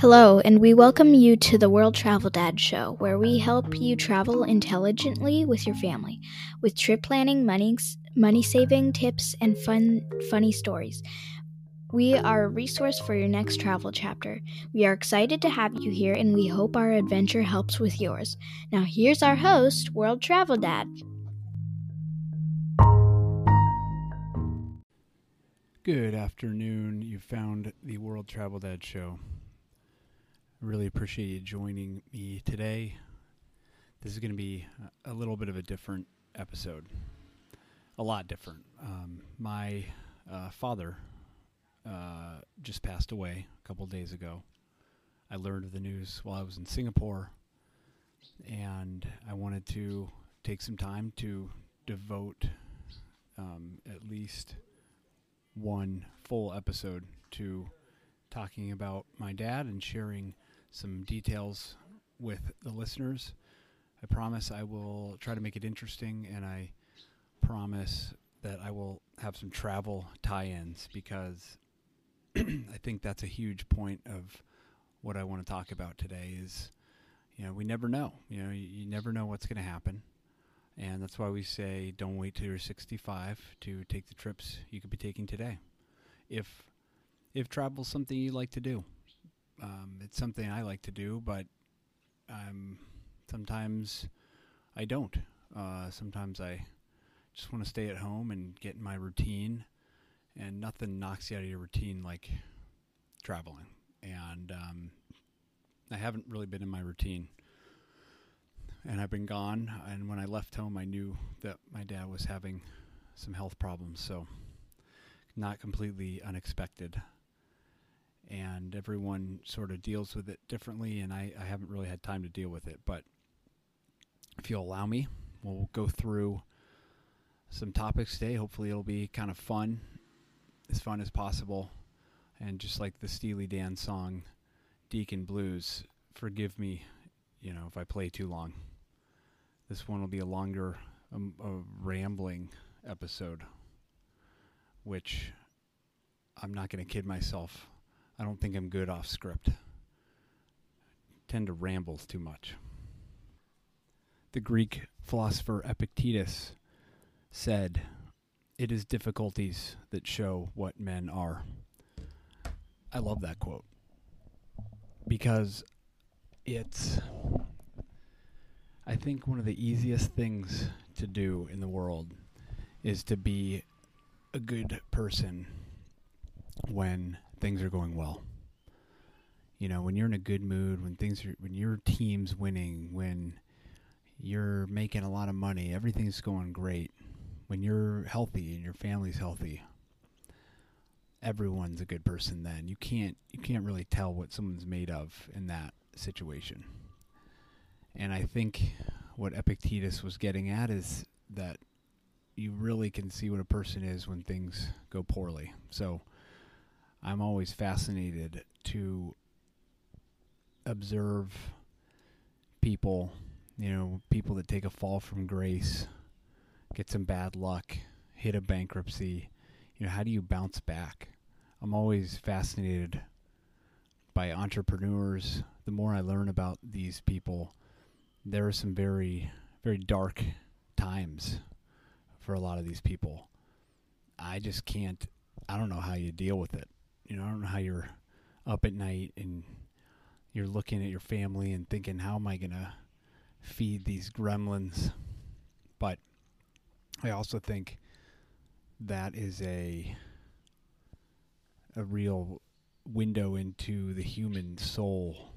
Hello, and we welcome you to the World Travel Dad Show, where we help you travel intelligently with your family, with trip planning, money money saving tips, and fun funny stories. We are a resource for your next travel chapter. We are excited to have you here, and we hope our adventure helps with yours. Now, here's our host, World Travel Dad. Good afternoon. You found the World Travel Dad Show. Really appreciate you joining me today. This is going to be a little bit of a different episode, a lot different. Um, my uh, father uh, just passed away a couple days ago. I learned of the news while I was in Singapore, and I wanted to take some time to devote um, at least one full episode to talking about my dad and sharing some details with the listeners. I promise I will try to make it interesting and I promise that I will have some travel tie ins because I think that's a huge point of what I want to talk about today is you know, we never know. You know, you, you never know what's going to happen. And that's why we say don't wait till you're 65 to take the trips you could be taking today. If if travel's something you like to do, um, it's something I like to do, but um, sometimes I don't. Uh, sometimes I just want to stay at home and get in my routine, and nothing knocks you out of your routine like traveling. And um, I haven't really been in my routine and I've been gone. And when I left home, I knew that my dad was having some health problems, so not completely unexpected. And everyone sort of deals with it differently, and I, I haven't really had time to deal with it. But if you'll allow me, we'll go through some topics today. Hopefully, it'll be kind of fun, as fun as possible. And just like the Steely Dan song, Deacon Blues, forgive me, you know, if I play too long. This one will be a longer, um, a rambling episode, which I'm not going to kid myself. I don't think I'm good off script. I tend to ramble too much. The Greek philosopher Epictetus said, It is difficulties that show what men are. I love that quote because it's I think one of the easiest things to do in the world is to be a good person when things are going well. You know, when you're in a good mood, when things are when your team's winning, when you're making a lot of money, everything's going great. When you're healthy and your family's healthy, everyone's a good person then. You can't you can't really tell what someone's made of in that situation. And I think what Epictetus was getting at is that you really can see what a person is when things go poorly. So I'm always fascinated to observe people, you know, people that take a fall from grace, get some bad luck, hit a bankruptcy. You know, how do you bounce back? I'm always fascinated by entrepreneurs. The more I learn about these people, there are some very very dark times for a lot of these people. I just can't. I don't know how you deal with it. You know, I don't know how you're up at night and you're looking at your family and thinking, how am I gonna feed these gremlins? But I also think that is a a real window into the human soul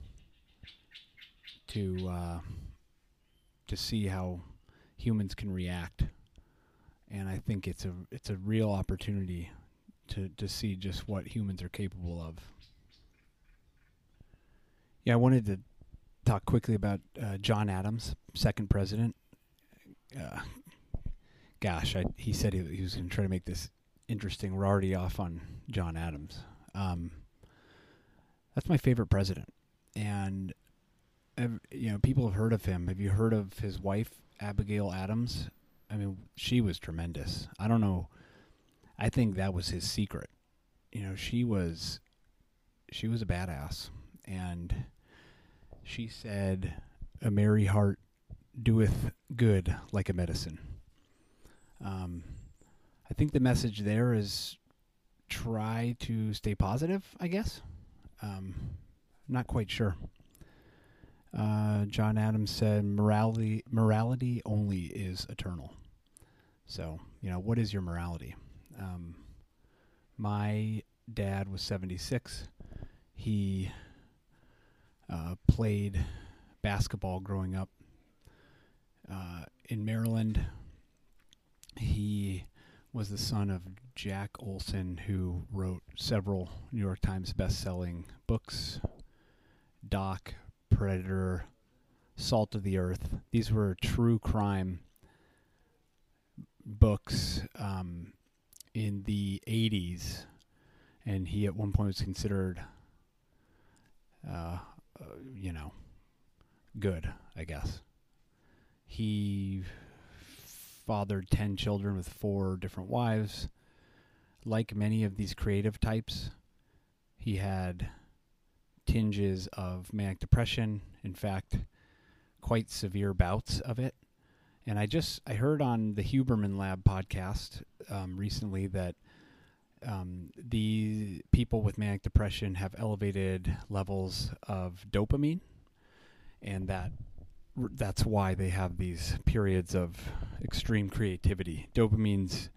to uh, to see how humans can react. And I think it's a it's a real opportunity to to see just what humans are capable of. Yeah, I wanted to talk quickly about uh, John Adams, second president. Uh, gosh, I, he said he, he was going to try to make this interesting. We're already off on John Adams. Um, that's my favorite president, and you know, people have heard of him. Have you heard of his wife, Abigail Adams? I mean, she was tremendous. I don't know. I think that was his secret. You know, she was she was a badass, and she said, "A merry heart doeth good like a medicine." Um, I think the message there is try to stay positive. I guess. Um, not quite sure. Uh, John Adams said, "Morality, morality only is eternal." So, you know, what is your morality? Um, my dad was 76. He uh, played basketball growing up uh, in Maryland. He was the son of Jack Olsen, who wrote several New York Times best-selling books, Doc, Predator, Salt of the Earth. These were true crime books um, in the 80s, and he at one point was considered, uh, uh, you know, good, I guess. He fathered 10 children with four different wives. Like many of these creative types, he had tinges of manic depression. In fact, quite severe bouts of it. And I just I heard on the Huberman Lab podcast um, recently that um, the people with manic depression have elevated levels of dopamine, and that that's why they have these periods of extreme creativity. Dopamine's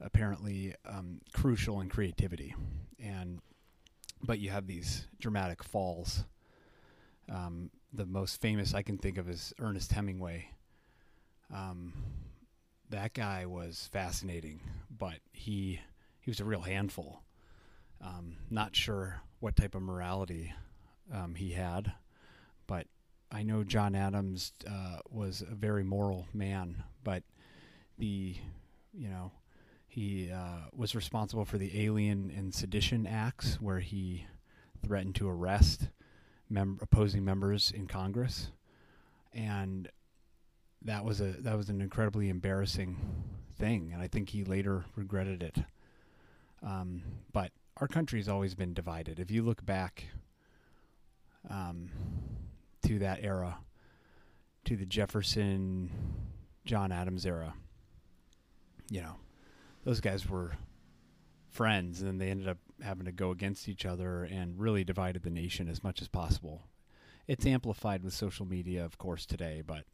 apparently um, crucial in creativity, and but you have these dramatic falls. Um, the most famous I can think of is Ernest Hemingway. Um, that guy was fascinating, but he he was a real handful. Um, not sure what type of morality um, he had, but I know John Adams uh, was a very moral man. But the you know he uh, was responsible for the Alien and Sedition Acts, where he threatened to arrest mem- opposing members in Congress, and that was a that was an incredibly embarrassing thing, and I think he later regretted it. Um, but our country has always been divided. If you look back um, to that era, to the Jefferson, John Adams era, you know, those guys were friends, and they ended up having to go against each other and really divided the nation as much as possible. It's amplified with social media, of course, today, but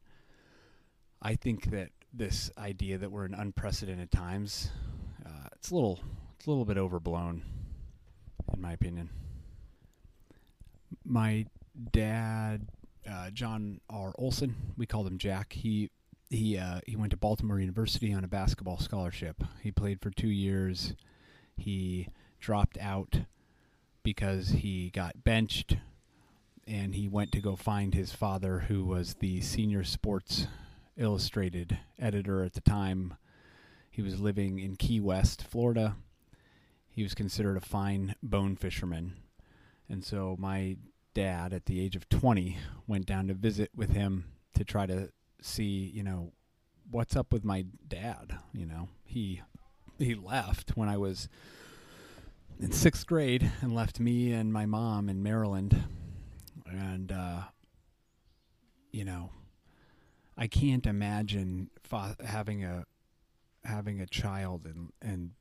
I think that this idea that we're in unprecedented times, uh, it's a little, it's a little bit overblown, in my opinion. My dad, uh, John R. Olsen, we called him Jack. He he uh, he went to Baltimore University on a basketball scholarship. He played for two years. He dropped out because he got benched, and he went to go find his father, who was the senior sports Illustrated editor at the time. He was living in Key West, Florida. He was considered a fine bone fisherman. And so my dad, at the age of 20, went down to visit with him to try to see, you know, what's up with my dad. You know, he he left when I was in sixth grade and left me and my mom in Maryland. And, uh, you know, I can't imagine fa- having a having a child and and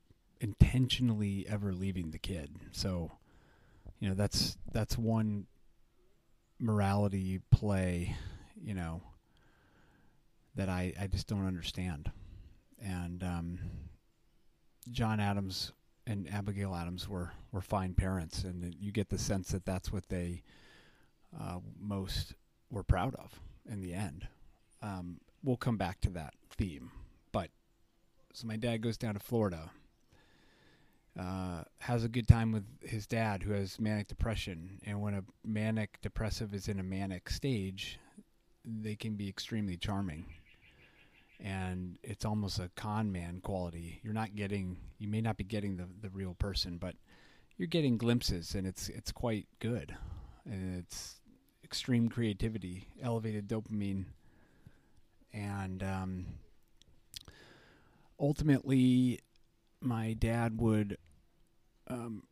intentionally ever leaving the kid. So, you know, that's that's one morality play, you know, that I I just don't understand. And um, John Adams and Abigail Adams were were fine parents, and you get the sense that that's what they uh, most were proud of in the end. Um, we'll come back to that theme. But so my dad goes down to Florida, uh, has a good time with his dad who has manic depression. And when a manic depressive is in a manic stage, they can be extremely charming. And it's almost a con man quality. You're not getting, you may not be getting the, the real person, but you're getting glimpses, and it's it's quite good. And it's extreme creativity, elevated dopamine and um, ultimately, my dad would um,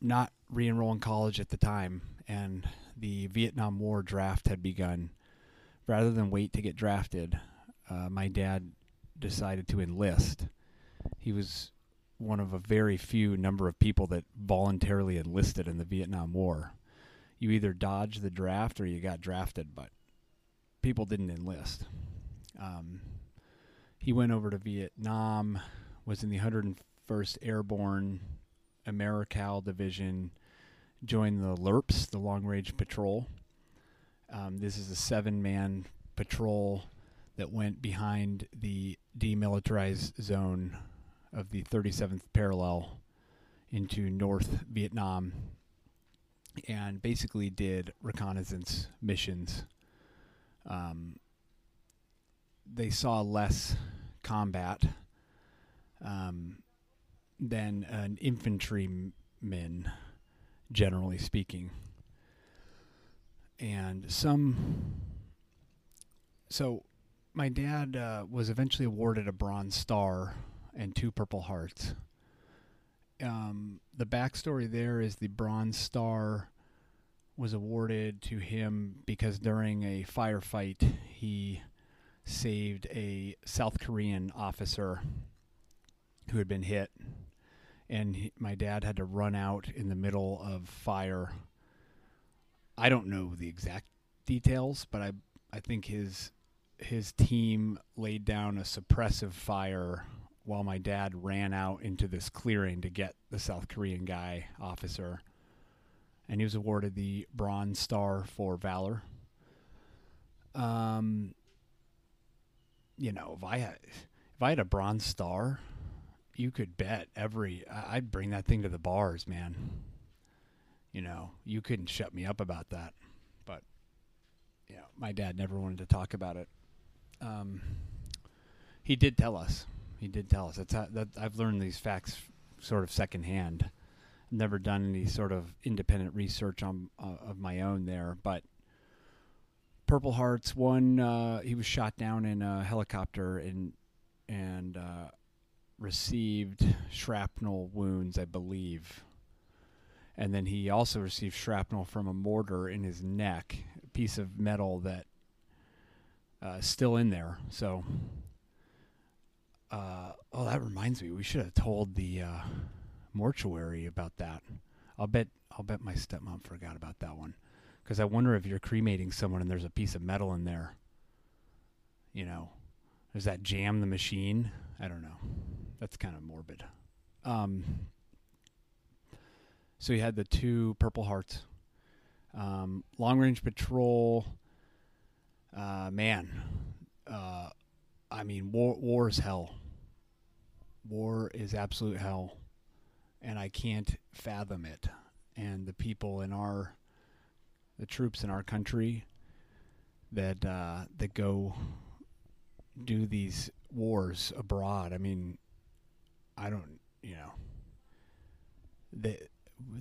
not re-enroll in college at the time, and the Vietnam War draft had begun. Rather than wait to get drafted, uh, my dad decided to enlist. He was one of a very few number of people that voluntarily enlisted in the Vietnam War. You either dodged the draft or you got drafted, but people didn't enlist. Um, he went over to Vietnam, was in the 101st Airborne AmeriCal Division, joined the LRRPs, the Long Range Patrol. Um, this is a seven man patrol that went behind the demilitarized zone of the 37th parallel into North Vietnam and basically did reconnaissance missions. Um, they saw less combat um, than an infantryman, generally speaking. And some. So, my dad uh, was eventually awarded a Bronze Star and two Purple Hearts. Um, the backstory there is the Bronze Star was awarded to him because during a firefight he saved a South Korean officer who had been hit, and he, my dad had to run out in the middle of fire. I don't know the exact details, but I I think his his team laid down a suppressive fire while my dad ran out into this clearing to get the South Korean guy officer, and he was awarded the Bronze Star for valor. Um, you know, if I had if I had a Bronze Star, you could bet every I'd bring that thing to the bars, man. You know, you couldn't shut me up about that. But you know, my dad never wanted to talk about it. Um, he did tell us he did tell us. That's how, that I've learned these facts sort of secondhand. Never done any sort of independent research on uh, of my own there, but Purple Hearts one. Uh, he was shot down in a helicopter and and uh, received shrapnel wounds, I believe. And then he also received shrapnel from a mortar in his neck, a piece of metal that uh, still in there. So uh, oh, that reminds me. We should have told the uh, mortuary about that. I'll bet. I'll bet my stepmom forgot about that one. Because I wonder if you're cremating someone and there's a piece of metal in there. You know, does that jam the machine? I don't know. That's kind of morbid. Um, so you had the two Purple Hearts, um, long range patrol. Uh, man, uh, I mean, war war is hell. War is absolute hell, and I can't fathom it. And the people in our, the troops in our country, that uh, that go do these wars abroad. I mean, I don't, you know, they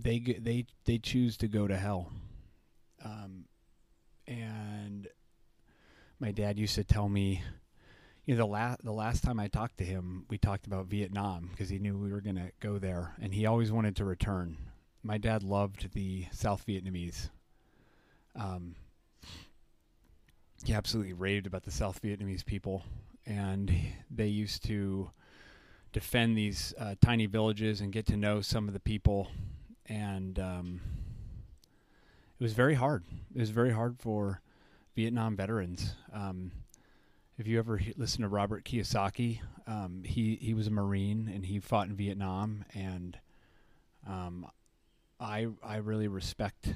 they they they choose to go to hell. Um, and my dad used to tell me you know the last the last time I talked to him, we talked about Vietnam because he knew we were going to go there, and he always wanted to return. My dad loved the South Vietnamese. Um, he absolutely raved about the South Vietnamese people, and they used to defend these uh, tiny villages and get to know some of the people, and um, it was very hard. It was very hard for Vietnam veterans. Um, if you ever listen to Robert Kiyosaki, um, he he was a Marine and he fought in Vietnam, and um, I I really respect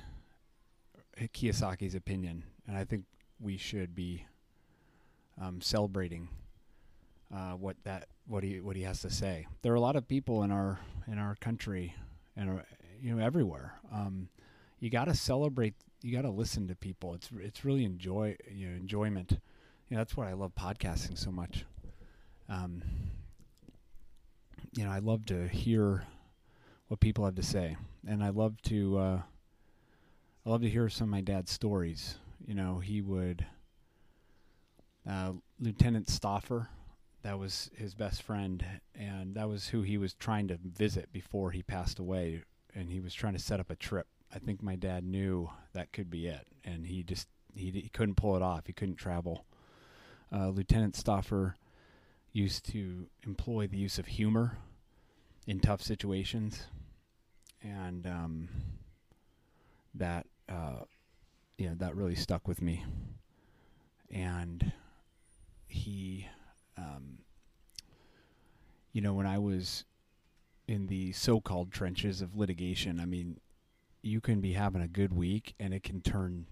Kiyosaki's opinion, and I think we should be um, celebrating uh, what that what he what he has to say. There are a lot of people in our in our country and uh, you know everywhere. Um, you got to celebrate. You got to listen to people. It's it's really enjoy you know enjoyment you know, that's why I love podcasting so much. Um, you know, I love to hear what people have to say, and I love to uh, I love to hear some of my dad's stories. You know, he would uh, Lieutenant Stoffer, that was his best friend, and that was who he was trying to visit before he passed away. and he was trying to set up a trip. I think my dad knew that could be it, and he just he, he couldn't pull it off. He couldn't travel. Uh, Lieutenant Stoffer used to employ the use of humor in tough situations, and um, that uh, yeah, that really stuck with me. And he, um, you know, when I was in the so-called trenches of litigation, I mean, you can be having a good week and it can turn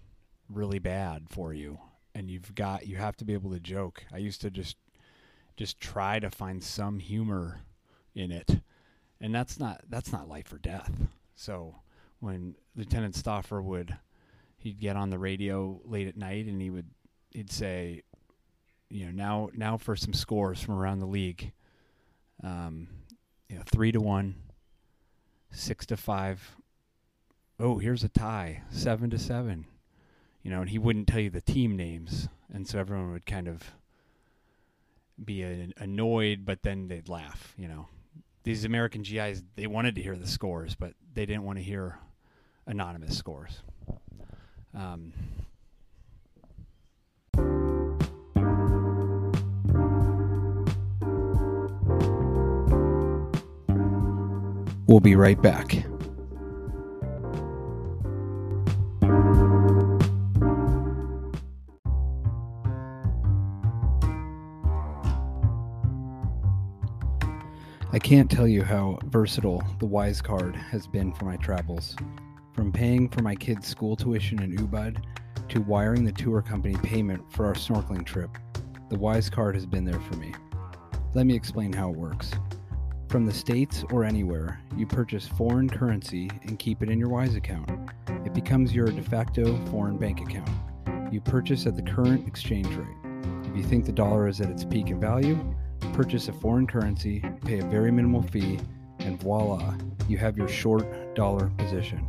really bad for you and you've got you have to be able to joke. I used to just just try to find some humor in it. And that's not that's not life or death. So when Lieutenant Stauffer would he'd get on the radio late at night and he would he'd say, you know, now now for some scores from around the league. Um, you know, three to one, six to five. Oh, here's a tie, seven to seven. You know, and he wouldn't tell you the team names, and so everyone would kind of be a, annoyed, but then they'd laugh. You know, these American GIs they wanted to hear the scores, but they didn't want to hear anonymous scores. Um, we'll be right back. I can't tell you how versatile the Wise card has been for my travels. From paying for my kids' school tuition in Ubud to wiring the tour company payment for our snorkeling trip, the Wise card has been there for me. Let me explain how it works. From the States or anywhere, you purchase foreign currency and keep it in your Wise account. It becomes your de facto foreign bank account. You purchase at the current exchange rate. If you think the dollar is at its peak in value, purchase a foreign currency, pay a very minimal fee, and voila, you have your short dollar position.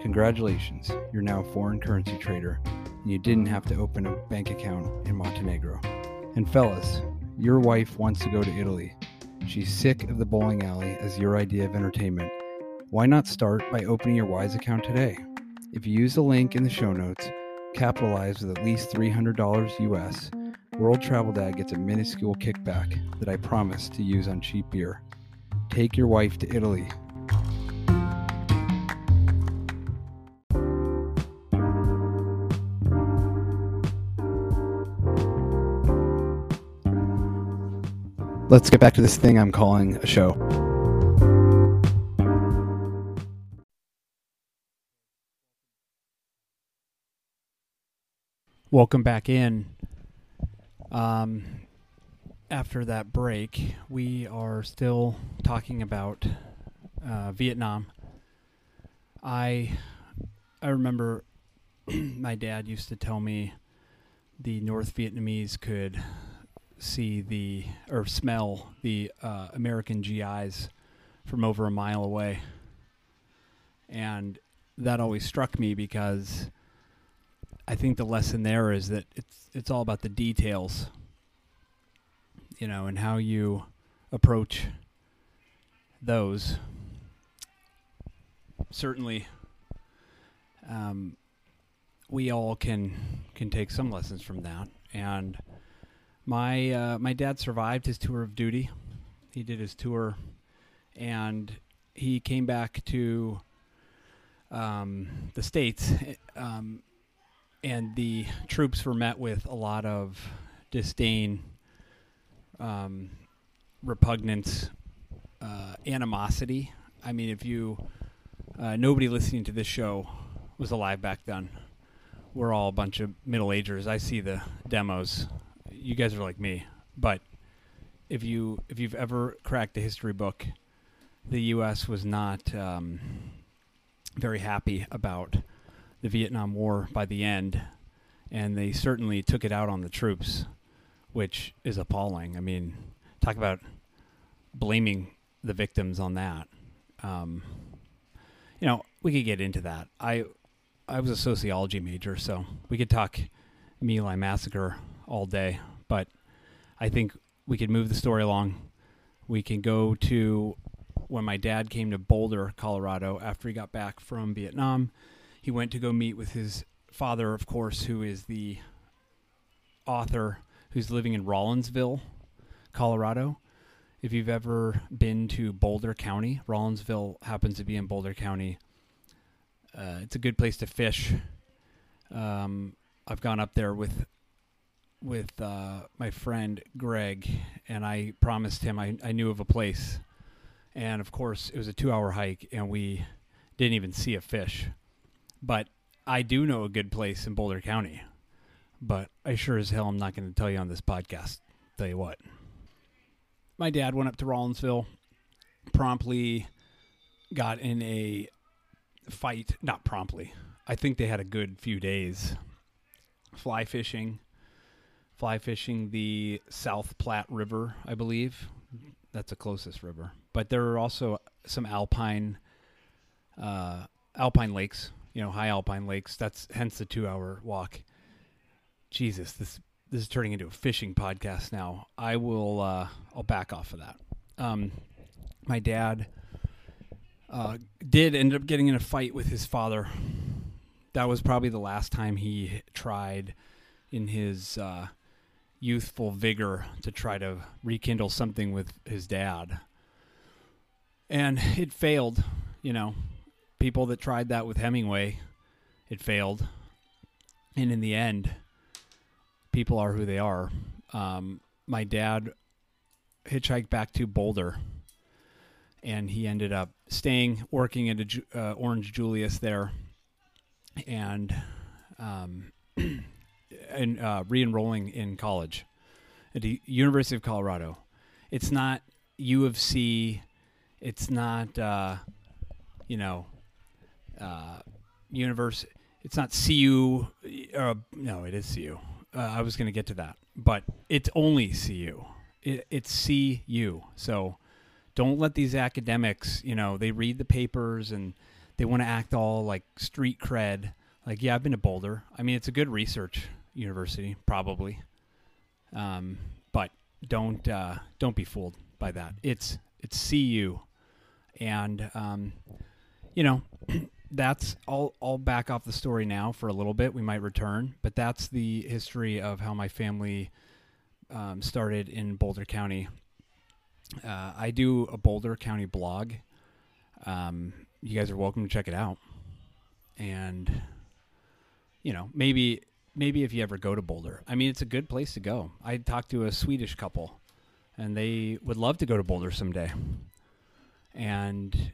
Congratulations, you're now a foreign currency trader, and you didn't have to open a bank account in Montenegro. And fellas, your wife wants to go to Italy. She's sick of the bowling alley as your idea of entertainment. Why not start by opening your Wise account today? If you use the link in the show notes, capitalize with at least $300 US, World Travel Dad gets a minuscule kickback that I promise to use on cheap beer. Take your wife to Italy. Let's get back to this thing I'm calling a show. Welcome back in. Um, after that break, we are still talking about uh, Vietnam. I I remember my dad used to tell me the North Vietnamese could see the or smell the uh, American GIs from over a mile away, and that always struck me because I think the lesson there is that it's it's all about the details, you know, and how you approach those. Certainly, um, we all can can take some lessons from that. And my uh, my dad survived his tour of duty. He did his tour, and he came back to um, the states. Um, and the troops were met with a lot of disdain, um, repugnance, uh, animosity. I mean, if you uh, nobody listening to this show was alive back then, we're all a bunch of middle agers. I see the demos. You guys are like me, but if you if you've ever cracked a history book, the U.S. was not um, very happy about the Vietnam War by the end, and they certainly took it out on the troops, which is appalling. I mean, talk about blaming the victims on that. Um, you know, we could get into that. I I was a sociology major, so we could talk My Lai massacre all day, but I think we could move the story along. We can go to when my dad came to Boulder, Colorado, after he got back from Vietnam. He went to go meet with his father, of course, who is the author who's living in Rollinsville, Colorado. If you've ever been to Boulder County, Rollinsville happens to be in Boulder County. Uh, it's a good place to fish. Um, I've gone up there with with uh, my friend Greg, and I promised him I, I knew of a place. And of course, it was a two hour hike, and we didn't even see a fish. But I do know a good place in Boulder County. But I sure as hell I am not going to tell you on this podcast. Tell you what. My dad went up to Rollinsville, promptly got in a fight. Not promptly. I think they had a good few days fly fishing fly fishing the South Platte River, I believe. That's the closest river. But there are also some alpine uh, alpine lakes, you know, high alpine lakes. That's hence the two hour walk. Jesus, this this is turning into a fishing podcast now. I will uh, I'll back off of that. Um, my dad uh, did end up getting in a fight with his father. That was probably the last time he tried in his uh, youthful vigor to try to rekindle something with his dad. And it failed, you know. People that tried that with Hemingway, it failed. And in the end, people are who they are. Um, my dad hitchhiked back to Boulder, and he ended up staying, working at a, uh, Orange Julius there, and um, and uh, re-enrolling in college at the University of Colorado. It's not U of C. It's not uh, you know uh, universe. It's not CU. Uh, no, it is CU. Uh, I was going to get to that, but it's only CU. It, it's CU. So don't let these academics. You know, they read the papers and they want to act all like street cred. Like, yeah, I've been to Boulder. I mean, it's a good research university, probably. Um, but don't uh, don't be fooled by that. It's it's CU, and um, you know that's all. I'll back off the story now for a little bit. We might return, but that's the history of how my family um, started in Boulder County. Uh, I do a Boulder County blog. Um, you guys are welcome to check it out, and you know maybe maybe if you ever go to Boulder. I mean, it's a good place to go. I talked to a Swedish couple, and they would love to go to Boulder someday. And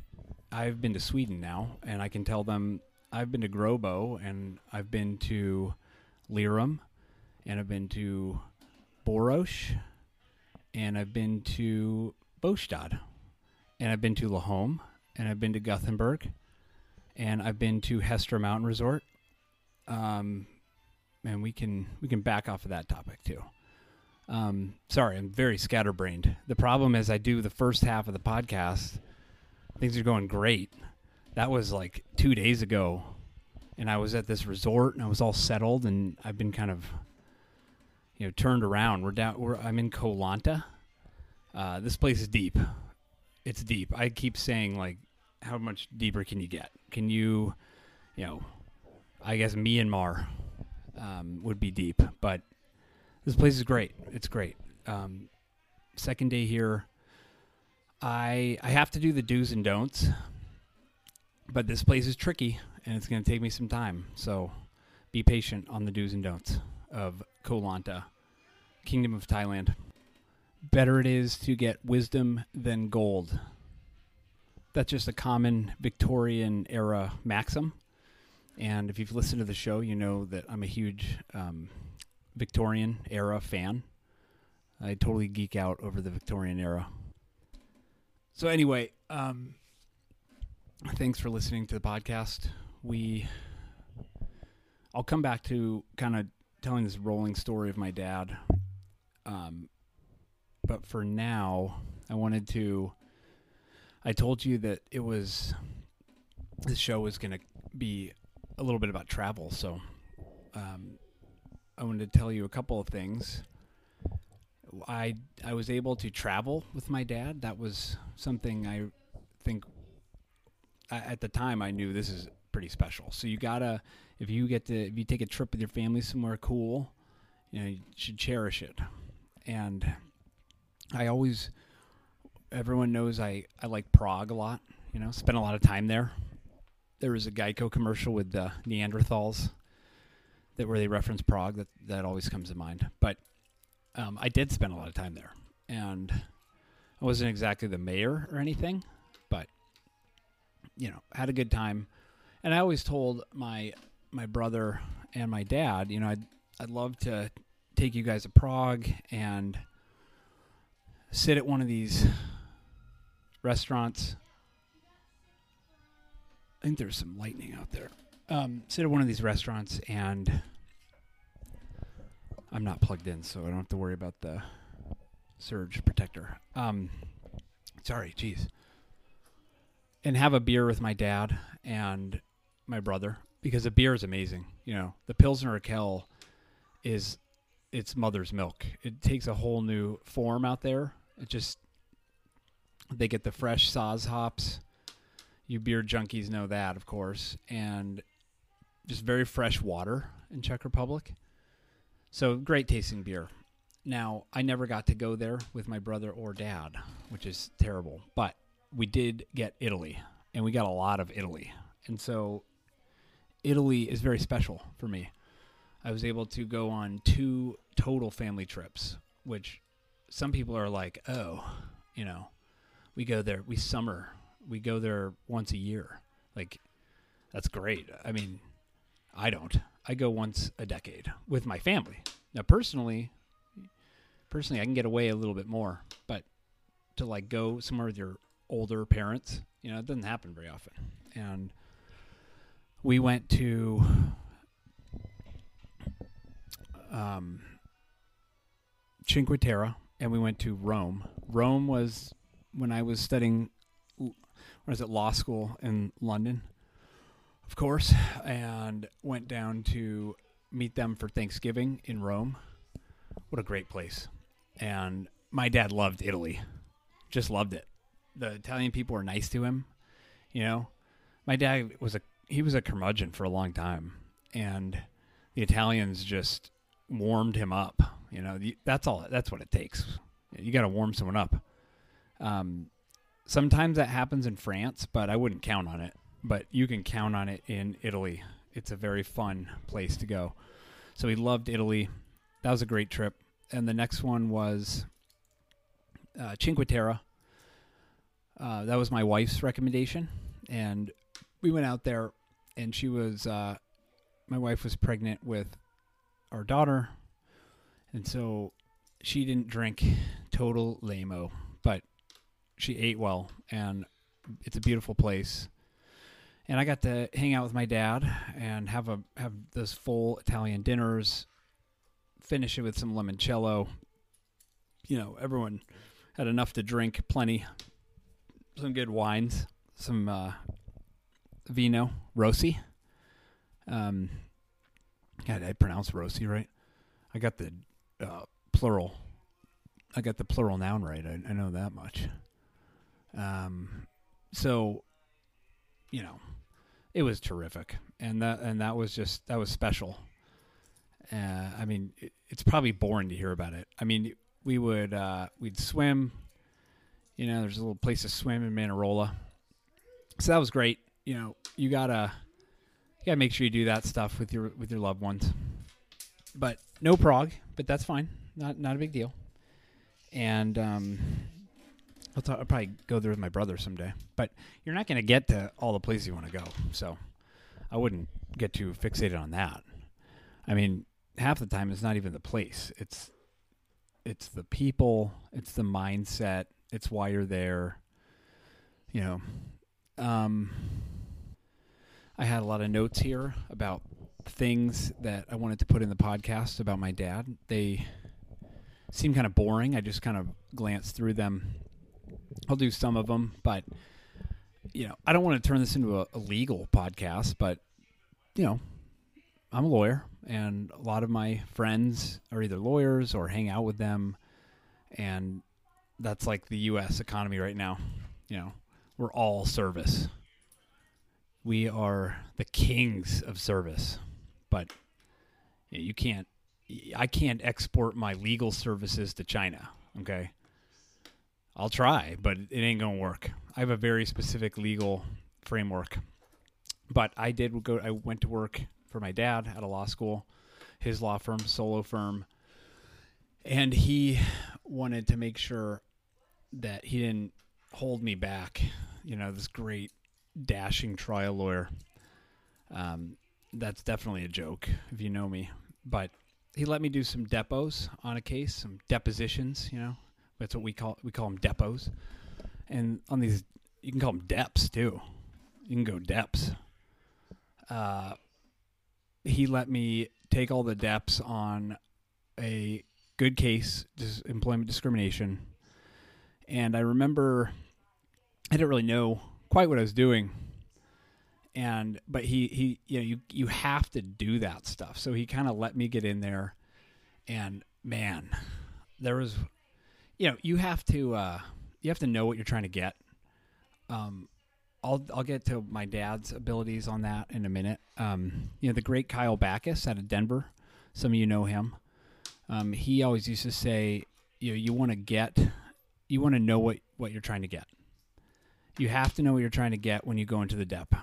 I've been to Sweden now, and I can tell them I've been to Gråbo, and I've been to Lerum, and I've been to Borås, and I've been to Båstad, and I've been to Laholm, and I've been to Gothenburg, and I've been to Hestra Mountain Resort. Um, and we can we can back off of that topic too. Um, sorry, I'm very scatterbrained. The problem is I do the first half of the podcast. Things are going great. That was like two days ago, and I was at this resort and I was all settled, and I've been kind of, you know, turned around. We're down. We're I'm in Koh Lanta. Uh, this place is deep. It's deep. I keep saying like, how much deeper can you get? Can you, you know, I guess Myanmar um, would be deep. But this place is great. It's great. Um, second day here, I I have to do the do's and don'ts, but this place is tricky and it's going to take me some time. So be patient on the do's and don'ts of Koh Lanta, Kingdom of Thailand. Better it is to get wisdom than gold. That's just a common Victorian era maxim. And if you've listened to the show, you know that I'm a huge um, Victorian era fan. I totally geek out over the Victorian era. So, anyway, um, thanks for listening to the podcast. We, I'll come back to kind of telling this rolling story of my dad. Um, but for now, I wanted to. I told you that it was. This show was going to be a little bit about travel. So um, I wanted to tell you a couple of things. I I was able to travel with my dad. That was something I think at the time I knew this is pretty special. So you gotta if you get to if you take a trip with your family somewhere cool, you know you should cherish it. And I always everyone knows I I like Prague a lot. You know, spent a lot of time there. There was a Geico commercial with the Neanderthals that where they reference Prague. That that always comes to mind. But um, I did spend a lot of time there, and I wasn't exactly the mayor or anything, but you know, had a good time. And I always told my my brother and my dad, you know, I'd I'd love to take you guys to Prague and sit at one of these restaurants. I think there's some lightning out there. Um, sit at one of these restaurants and I'm not plugged in, so I don't have to worry about the surge protector. Um, sorry, jeez. And have a beer with my dad and my brother because the beer is amazing. You know, the Pilsner Urquell is it's mother's milk. It takes a whole new form out there. It just they get the fresh Saaz hops. You beer junkies know that, of course, and just very fresh water in Czech Republic. So great tasting beer. Now, I never got to go there with my brother or dad, which is terrible, but we did get Italy, and we got a lot of Italy. And so Italy is very special for me. I was able to go on two total family trips, which some people are like, oh, you know, we go there, we summer, we go there once a year. Like, that's great. I mean, I don't. I go once a decade with my family. Now, personally, personally, I can get away a little bit more, but to like go somewhere with your older parents, you know, it doesn't happen very often. And we went to um, Cinque Terre and we went to Rome. Rome was when I was studying, what is it, law school in London, of course, and went down to meet them for Thanksgiving in Rome. What a great place. And my dad loved Italy, just loved it. The Italian people were nice to him. You know, my dad was a he was a curmudgeon for a long time, and the Italians just warmed him up. You know, that's all. That's what it takes. You got to warm someone up. Um, sometimes that happens in France, but I wouldn't count on it. But you can count on it in Italy. It's a very fun place to go. So we loved Italy. That was a great trip. And the next one was uh, Cinque Terre. Uh, that was my wife's recommendation, and we went out there, and she was uh, my wife was pregnant with our daughter, and so she didn't drink total lameo, but she ate well, and it's a beautiful place. And I got to hang out with my dad and have a have those full Italian dinners, finish it with some limoncello. You know, everyone had enough to drink, plenty, some good wines, some uh, vino, Rossi. Um, God, I pronounce Rossi right. I got the uh, plural. I got the plural noun right. I, I know that much. Um, so, you know, it was terrific, and that and that was just that was special. Uh, I mean, it, it's probably boring to hear about it. I mean, we would uh, we'd swim. You know, there's a little place to swim in Manarola, so that was great. You know, you gotta you gotta make sure you do that stuff with your with your loved ones. But no Prague, but that's fine. Not not a big deal. And um, I'll, talk, I'll probably go there with my brother someday. But you're not going to get to all the places you want to go, so I wouldn't get too fixated on that. I mean, half the time it's not even the place. It's it's the people, it's the mindset, it's why you're there. You know, um, I had a lot of notes here about things that I wanted to put in the podcast about my dad. They seem kind of boring. I just kind of glanced through them. I'll do some of them, but you know, I don't want to turn this into a, a legal podcast, but you know, I'm a lawyer, and a lot of my friends are either lawyers or hang out with them, and that's like the U.S. economy right now. You know, we're all service. We are the kings of service, but you can't. I can't export my legal services to China. Okay, I'll try, but it ain't gonna work. I have a very specific legal framework. But I did go. I went to work for my dad at a law school, his law firm, solo firm, and he wanted to make sure that he didn't hold me back. You know, this great dashing trial lawyer. Um, that's definitely a joke if you know me. But he let me do some depos on a case, some depositions. You know, that's what we call we call them depos. And on these, you can call them depths too. You can go depths. Uh, he let me take all the depths on a good case, dis- employment discrimination. And I remember I didn't really know quite what I was doing. And but he he you know you you have to do that stuff. So he kind of let me get in there and man, there was you know, you have to uh you have to know what you're trying to get. Um I'll I'll get to my dad's abilities on that in a minute. Um, you know, the great Kyle Bachus out of Denver. Some of you know him. Um, he always used to say, you know, you want to get, you want to know what what you're trying to get. You have to know what you're trying to get when you go into the dep,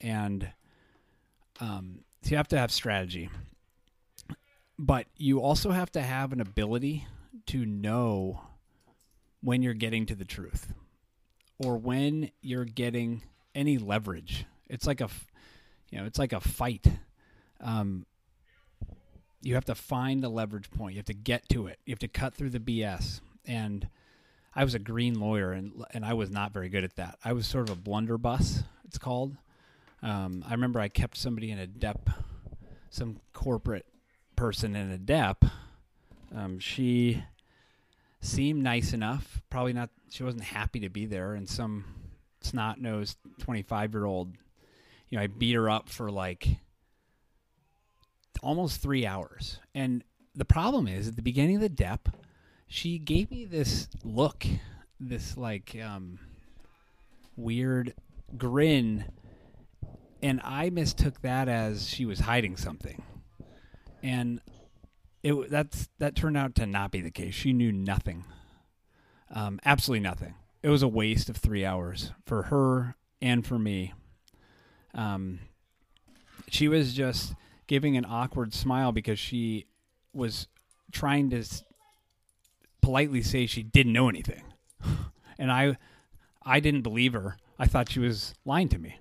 and um, so you have to have strategy. But you also have to have an ability to know when you're getting to the truth or when you're getting any leverage. It's like a, you know, it's like a fight. Um, you have to find the leverage point. You have to get to it. You have to cut through the BS. And I was a green lawyer, and and I was not very good at that. I was sort of a blunderbuss. It's called. Um, I remember I kept somebody in a dep, some corporate person in a dep. Um, she seemed nice enough. Probably not. She wasn't happy to be there, and some snot nosed twenty five year old. You know, I beat her up for like almost three hours. And the problem is, at the beginning of the dep, she gave me this look, this like um, weird grin, and I mistook that as she was hiding something. And it that's that turned out to not be the case. She knew nothing, um, absolutely nothing. It was a waste of three hours for her and for me. Um, she was just giving an awkward smile because she was trying to s- politely say she didn't know anything, and I, I didn't believe her. I thought she was lying to me,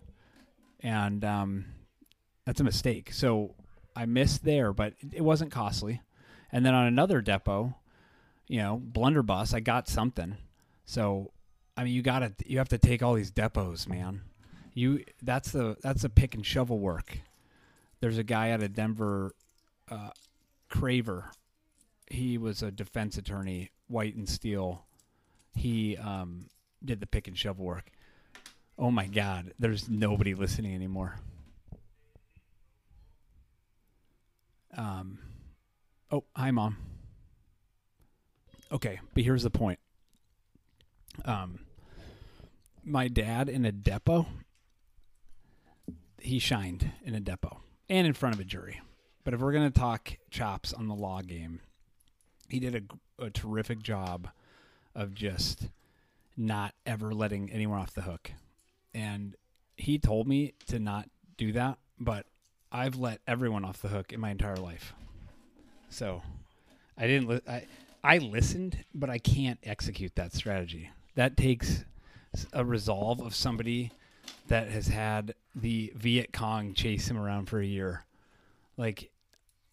and um, that's a mistake. So I missed there, but it wasn't costly. And then on another depo, you know, blunderbuss, I got something. So, I mean, you got to you have to take all these depos, man. You that's the that's the pick and shovel work. There's a guy out of Denver, uh, Craver. He was a defense attorney, White and Steele. He um, did the pick and shovel work. Oh my God, there's nobody listening anymore. Um, oh, hi, mom. Okay, but here's the point. Um, my dad in a depo, he shined in a depo and in front of a jury. But if we're going to talk chops on the law game, he did a, a terrific job of just not ever letting anyone off the hook. And he told me to not do that, but I've let everyone off the hook in my entire life. So I didn't. Li- I I listened, but I can't execute that strategy. That takes a resolve of somebody that has had the Viet Cong chase him around for a year. Like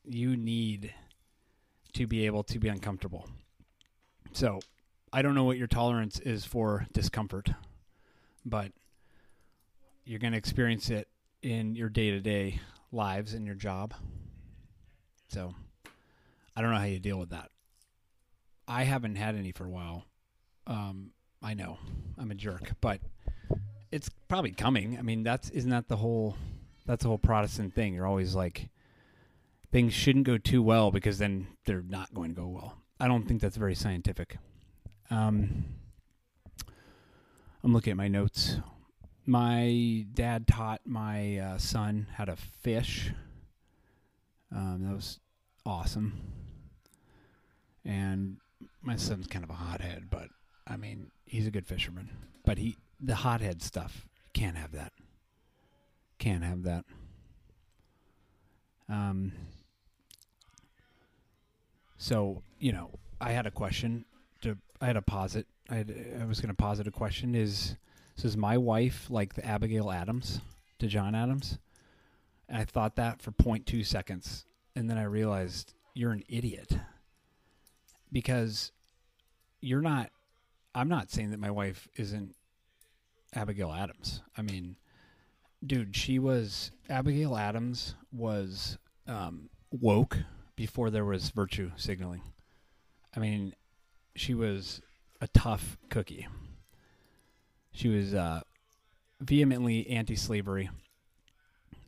you need to be able to be uncomfortable. So I don't know what your tolerance is for discomfort, but you're going to experience it in your day to day lives and your job. So I don't know how you deal with that. I haven't had any for a while. Um, I know I'm a jerk, but it's probably coming. I mean, that's isn't that the whole that's the whole Protestant thing. You're always like things shouldn't go too well because then they're not going to go well. I don't think that's very scientific. Um, I'm looking at my notes. my dad taught my uh, son how to fish. Um, that was awesome. And my son's kind of a hothead, but I mean, he's a good fisherman. But he, the hothead stuff, can't have that. Can't have that. Um. So you know, I had a question. To I had a posit. I had, I was going to posit a question. Is is my wife like the Abigail Adams to John Adams? And I thought that for 0.2 seconds, and then I realized you're an idiot because you're not. I'm not saying that my wife isn't Abigail Adams. I mean, dude, she was Abigail Adams was um, woke before there was virtue signaling. I mean, she was a tough cookie. She was uh, vehemently anti-slavery.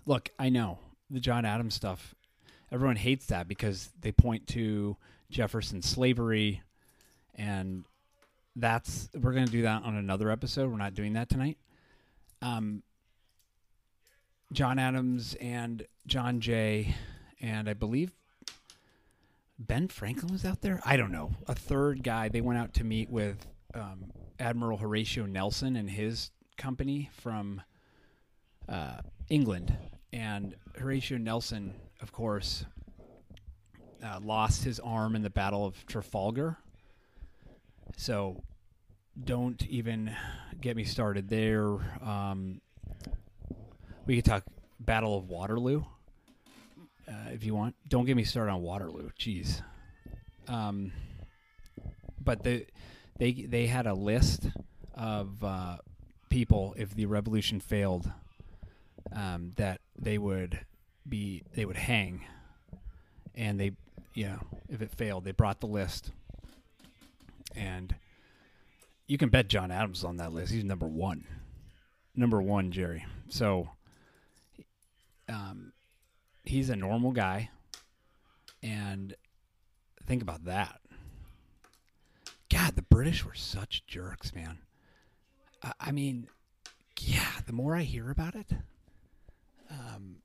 Look, I know the John Adams stuff. Everyone hates that because they point to Jefferson's slavery, and that's we're going to do that on another episode. We're not doing that tonight. Um, John Adams and John Jay, and I believe Ben Franklin was out there. I don't know. A third guy. They went out to meet with um, Admiral Horatio Nelson and his company from uh, England. And Horatio Nelson, of course, uh, lost his arm in the Battle of Trafalgar. So don't even get me started there. Um, we could talk Battle of Waterloo uh, if you want. Don't get me started on Waterloo. Jeez. Um, but the they they had a list of uh, people if the revolution failed um, that they would be they would hang, and they know if it failed they brought the list, and you can bet John Adams is on that list. He's number one, number one, Jerry. So. Um, he's a normal guy, and think about that. God, the British were such jerks, man. I, I mean, yeah. The more I hear about it, um,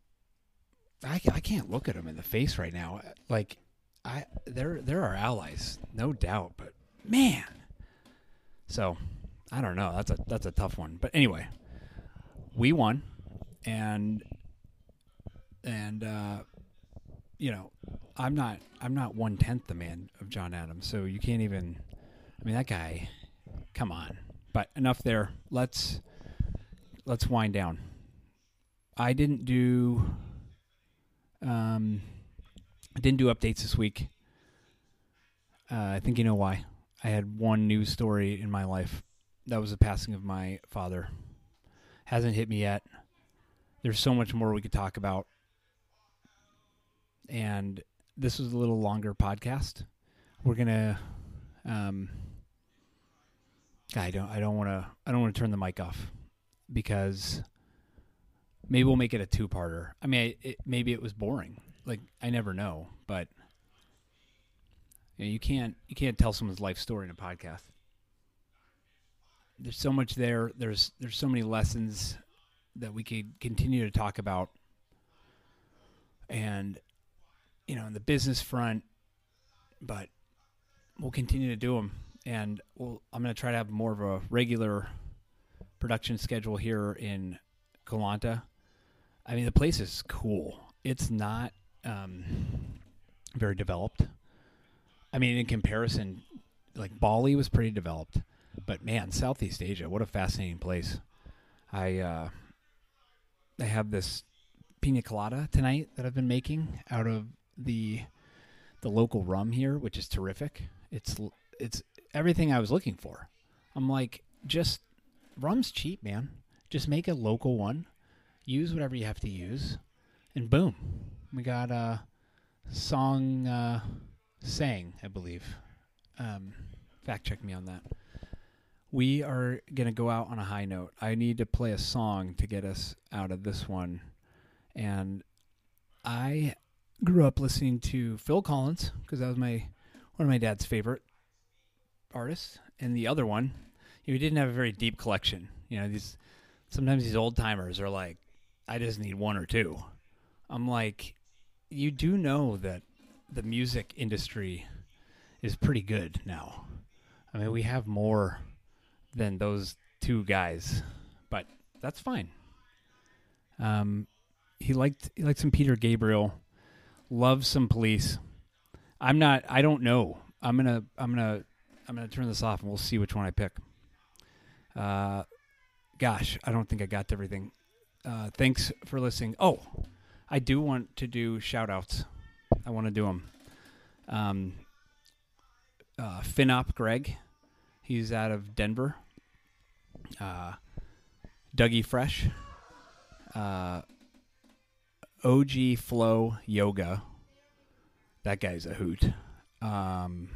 I, I can't look at him in the face right now. Like, I they're they're our allies, no doubt. But man, so I don't know. That's a that's a tough one. But anyway, we won, and and uh, you know, I'm not I'm not one tenth the man of John Adams, so you can't even. I mean, that guy. Come on. But enough there. Let's let's wind down. I didn't do. Um, I didn't do updates this week. Uh, I think you know why. I had one news story in my life. That was the passing of my father. Hasn't hit me yet. There's so much more we could talk about and this was a little longer podcast. We're gonna. Um, I don't. I don't want to. I don't want to turn the mic off because maybe we'll make it a two-parter. I mean, it, maybe it was boring. Like I never know, but you, know, you can't. You can't tell someone's life story in a podcast. There's so much there. There's there's so many lessons that we could continue to talk about, and you know, in the business front, but we'll continue to do them. And we'll, I'm going to try to have more of a regular production schedule here in Koh Lanta. I mean, the place is cool. It's not um, very developed. I mean, in comparison, like Bali was pretty developed, but man, Southeast Asia, what a fascinating place. I uh, I have this pina colada tonight that I've been making out of the the local rum here, which is terrific. It's it's everything I was looking for. I'm like, just rum's cheap, man. Just make a local one. Use whatever you have to use, and boom, we got a song uh, sang, I believe. Um, fact check me on that. We are gonna go out on a high note. I need to play a song to get us out of this one, and I grew up listening to Phil Collins because that was my one of my dad's favorite artists, and the other one, you know, he didn't have a very deep collection. You know, these sometimes these old timers are like, I just need one or two. I'm like, you do know that the music industry is pretty good now. I mean, we have more than those two guys, but that's fine. Um, he liked he liked some Peter Gabriel, loves some Police. I'm not. I don't know. I'm gonna. I'm gonna. I'm gonna turn this off and we'll see which one I pick. Uh, gosh, I don't think I got everything. Uh, thanks for listening. Oh, I do want to do shout outs. I want to do them. Um, uh, Finop Greg, he's out of Denver. Uh, Dougie Fresh, uh, OG Flow Yoga. That guy's a hoot. Um,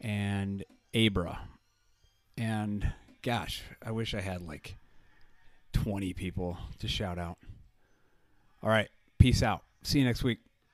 and Abra. And gosh, I wish I had like 20 people to shout out. All right. Peace out. See you next week.